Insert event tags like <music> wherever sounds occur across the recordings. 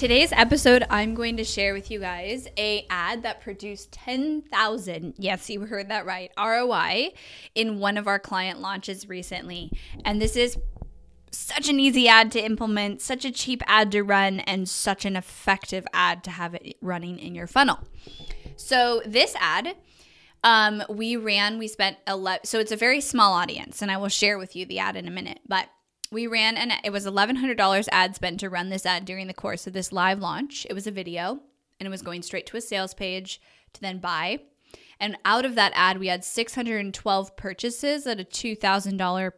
Today's episode, I'm going to share with you guys a ad that produced 10,000, yes, you heard that right, ROI in one of our client launches recently. And this is such an easy ad to implement, such a cheap ad to run, and such an effective ad to have it running in your funnel. So this ad, um, we ran, we spent 11, so it's a very small audience, and I will share with you the ad in a minute, but we ran and it was $1100 ad spend to run this ad during the course of this live launch. It was a video and it was going straight to a sales page to then buy. And out of that ad we had 612 purchases at a $2000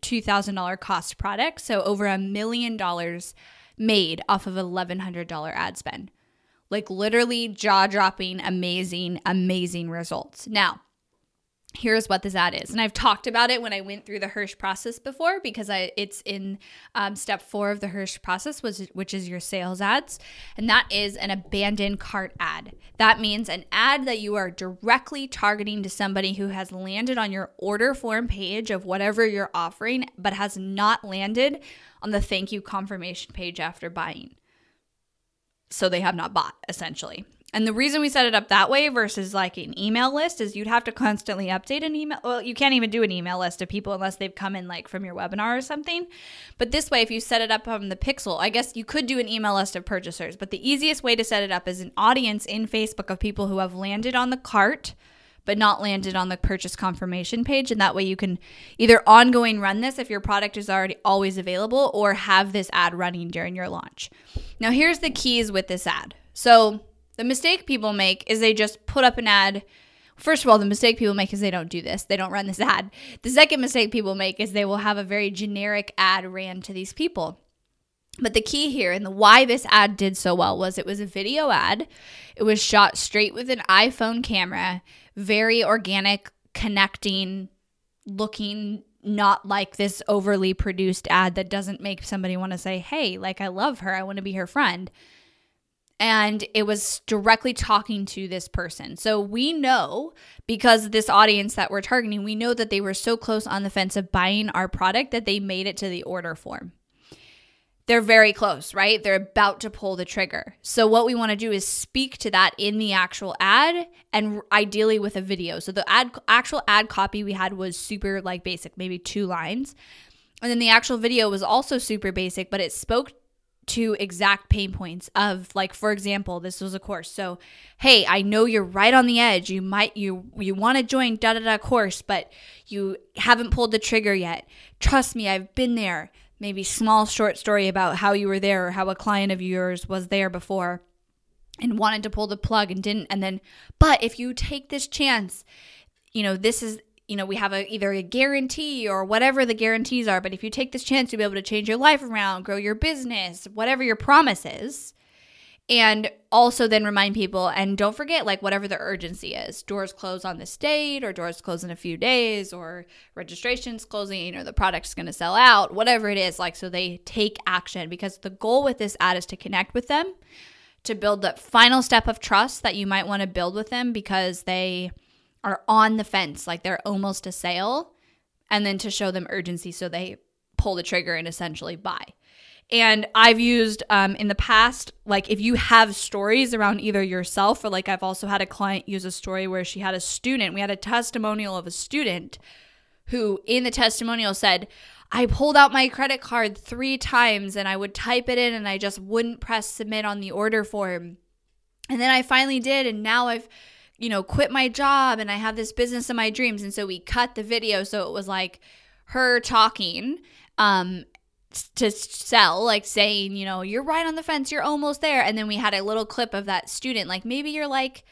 $2000 cost product. So over a million dollars made off of $1100 ad spend. Like literally jaw-dropping amazing amazing results. Now here's what this ad is. And i've talked about it when i went through the hirsch process before because i it's in um, step four of the hirsch process which, which is your sales ads. And that is an abandoned cart ad. That means an ad that you are directly targeting to somebody who has landed on your order form page of whatever you're offering but has not landed on the thank you confirmation page after buying. So they have not bought essentially and the reason we set it up that way versus like an email list is you'd have to constantly update an email. Well, you can't even do an email list of people unless they've come in like from your webinar or something. But this way, if you set it up on the Pixel, I guess you could do an email list of purchasers. But the easiest way to set it up is an audience in Facebook of people who have landed on the cart but not landed on the purchase confirmation page. And that way you can either ongoing run this if your product is already always available or have this ad running during your launch. Now, here's the keys with this ad. So, the mistake people make is they just put up an ad. First of all, the mistake people make is they don't do this. They don't run this <laughs> ad. The second mistake people make is they will have a very generic ad ran to these people. But the key here and the why this ad did so well was it was a video ad. It was shot straight with an iPhone camera, very organic, connecting, looking not like this overly produced ad that doesn't make somebody want to say, "Hey, like I love her. I want to be her friend." And it was directly talking to this person. So we know because this audience that we're targeting, we know that they were so close on the fence of buying our product that they made it to the order form. They're very close, right? They're about to pull the trigger. So, what we want to do is speak to that in the actual ad and ideally with a video. So, the ad, actual ad copy we had was super like basic, maybe two lines. And then the actual video was also super basic, but it spoke to exact pain points of like for example this was a course. So hey i know you're right on the edge. You might you you want to join da da da course but you haven't pulled the trigger yet. Trust me i've been there. Maybe small short story about how you were there or how a client of yours was there before and wanted to pull the plug and didn't. And then but if you take this chance you know this is you know, we have a, either a guarantee or whatever the guarantees are. But if you take this chance to be able to change your life around, grow your business, whatever your promise is, and also then remind people and don't forget like whatever the urgency is doors close on this date or doors close in a few days or registrations closing or the product's going to sell out whatever it is like so they take action because the goal with this ad is to connect with them to build that final step of trust that you might want to build with them because they are on the fence, like they're almost a sale, and then to show them urgency so they pull the trigger and essentially buy. And I've used um, in the past, like if you have stories around either yourself or like I've also had a client use a story where she had a student, we had a testimonial of a student who in the testimonial said, I pulled out my credit card three times and I would type it in and I just wouldn't press submit on the order form. And then I finally did. And now I've, you know, quit my job and I have this business of my dreams. And so we cut the video. So it was like her talking um, to sell, like saying, you know, you're right on the fence, you're almost there. And then we had a little clip of that student, like maybe you're like,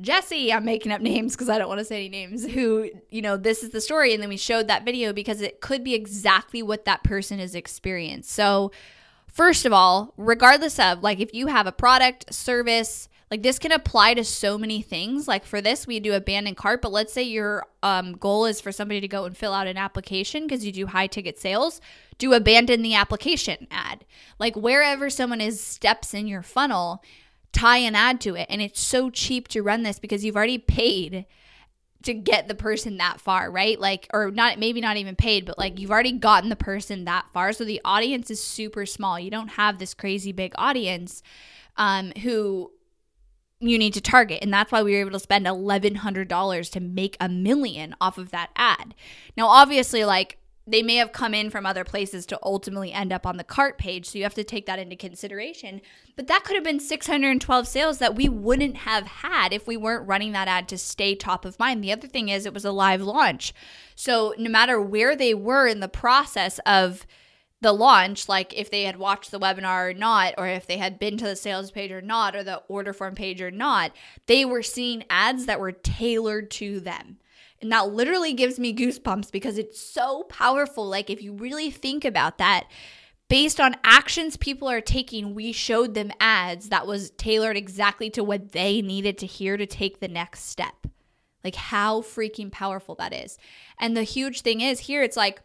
Jesse, I'm making up names because I don't want to say any names, who, you know, this is the story. And then we showed that video because it could be exactly what that person has experienced. So, first of all, regardless of like if you have a product, service, like this can apply to so many things. Like for this, we do abandoned cart, but let's say your um, goal is for somebody to go and fill out an application because you do high ticket sales, do abandon the application ad. Like wherever someone is steps in your funnel, tie an ad to it. And it's so cheap to run this because you've already paid to get the person that far, right? Like, or not, maybe not even paid, but like you've already gotten the person that far. So the audience is super small. You don't have this crazy big audience um, who you need to target. And that's why we were able to spend $1,100 to make a million off of that ad. Now, obviously, like, they may have come in from other places to ultimately end up on the cart page. So you have to take that into consideration. But that could have been 612 sales that we wouldn't have had if we weren't running that ad to stay top of mind. The other thing is, it was a live launch. So no matter where they were in the process of the launch, like if they had watched the webinar or not, or if they had been to the sales page or not, or the order form page or not, they were seeing ads that were tailored to them. And that literally gives me goosebumps because it's so powerful. Like, if you really think about that, based on actions people are taking, we showed them ads that was tailored exactly to what they needed to hear to take the next step. Like, how freaking powerful that is. And the huge thing is here, it's like,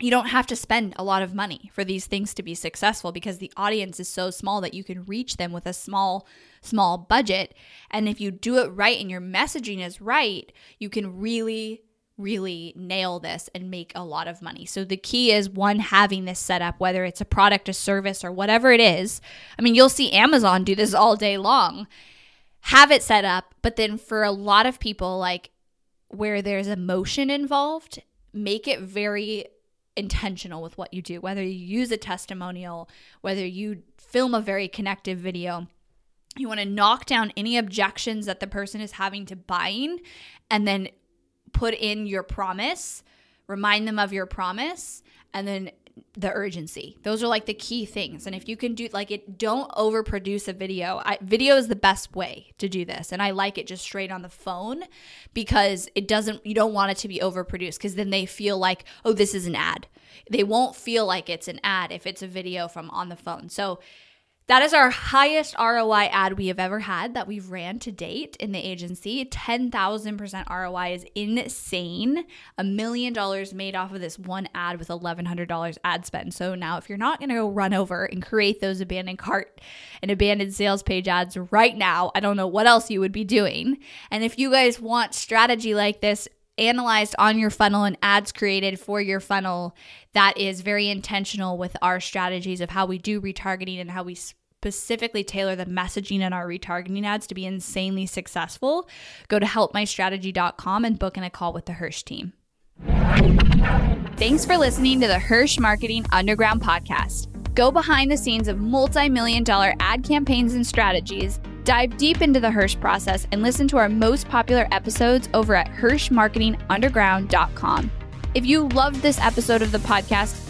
you don't have to spend a lot of money for these things to be successful because the audience is so small that you can reach them with a small small budget and if you do it right and your messaging is right you can really really nail this and make a lot of money. So the key is one having this set up whether it's a product, a service or whatever it is. I mean, you'll see Amazon do this all day long. Have it set up, but then for a lot of people like where there's emotion involved, make it very intentional with what you do, whether you use a testimonial, whether you film a very connective video. You want to knock down any objections that the person is having to buying and then put in your promise, remind them of your promise, and then the urgency. Those are like the key things. And if you can do like it, don't overproduce a video. I, video is the best way to do this. And I like it just straight on the phone because it doesn't, you don't want it to be overproduced because then they feel like, oh, this is an ad. They won't feel like it's an ad if it's a video from on the phone. So that is our highest ROI ad we have ever had that we've ran to date in the agency. 10,000% ROI is insane. A million dollars made off of this one ad with $1,100 ad spend. So now, if you're not going to go run over and create those abandoned cart and abandoned sales page ads right now, I don't know what else you would be doing. And if you guys want strategy like this, analyzed on your funnel and ads created for your funnel that is very intentional with our strategies of how we do retargeting and how we specifically tailor the messaging in our retargeting ads to be insanely successful, go to helpmystrategy.com and book in a call with the Hirsch team. Thanks for listening to the Hirsch Marketing Underground podcast. Go behind the scenes of multi million dollar ad campaigns and strategies, dive deep into the Hirsch process, and listen to our most popular episodes over at HirschMarketingUnderground.com. If you loved this episode of the podcast,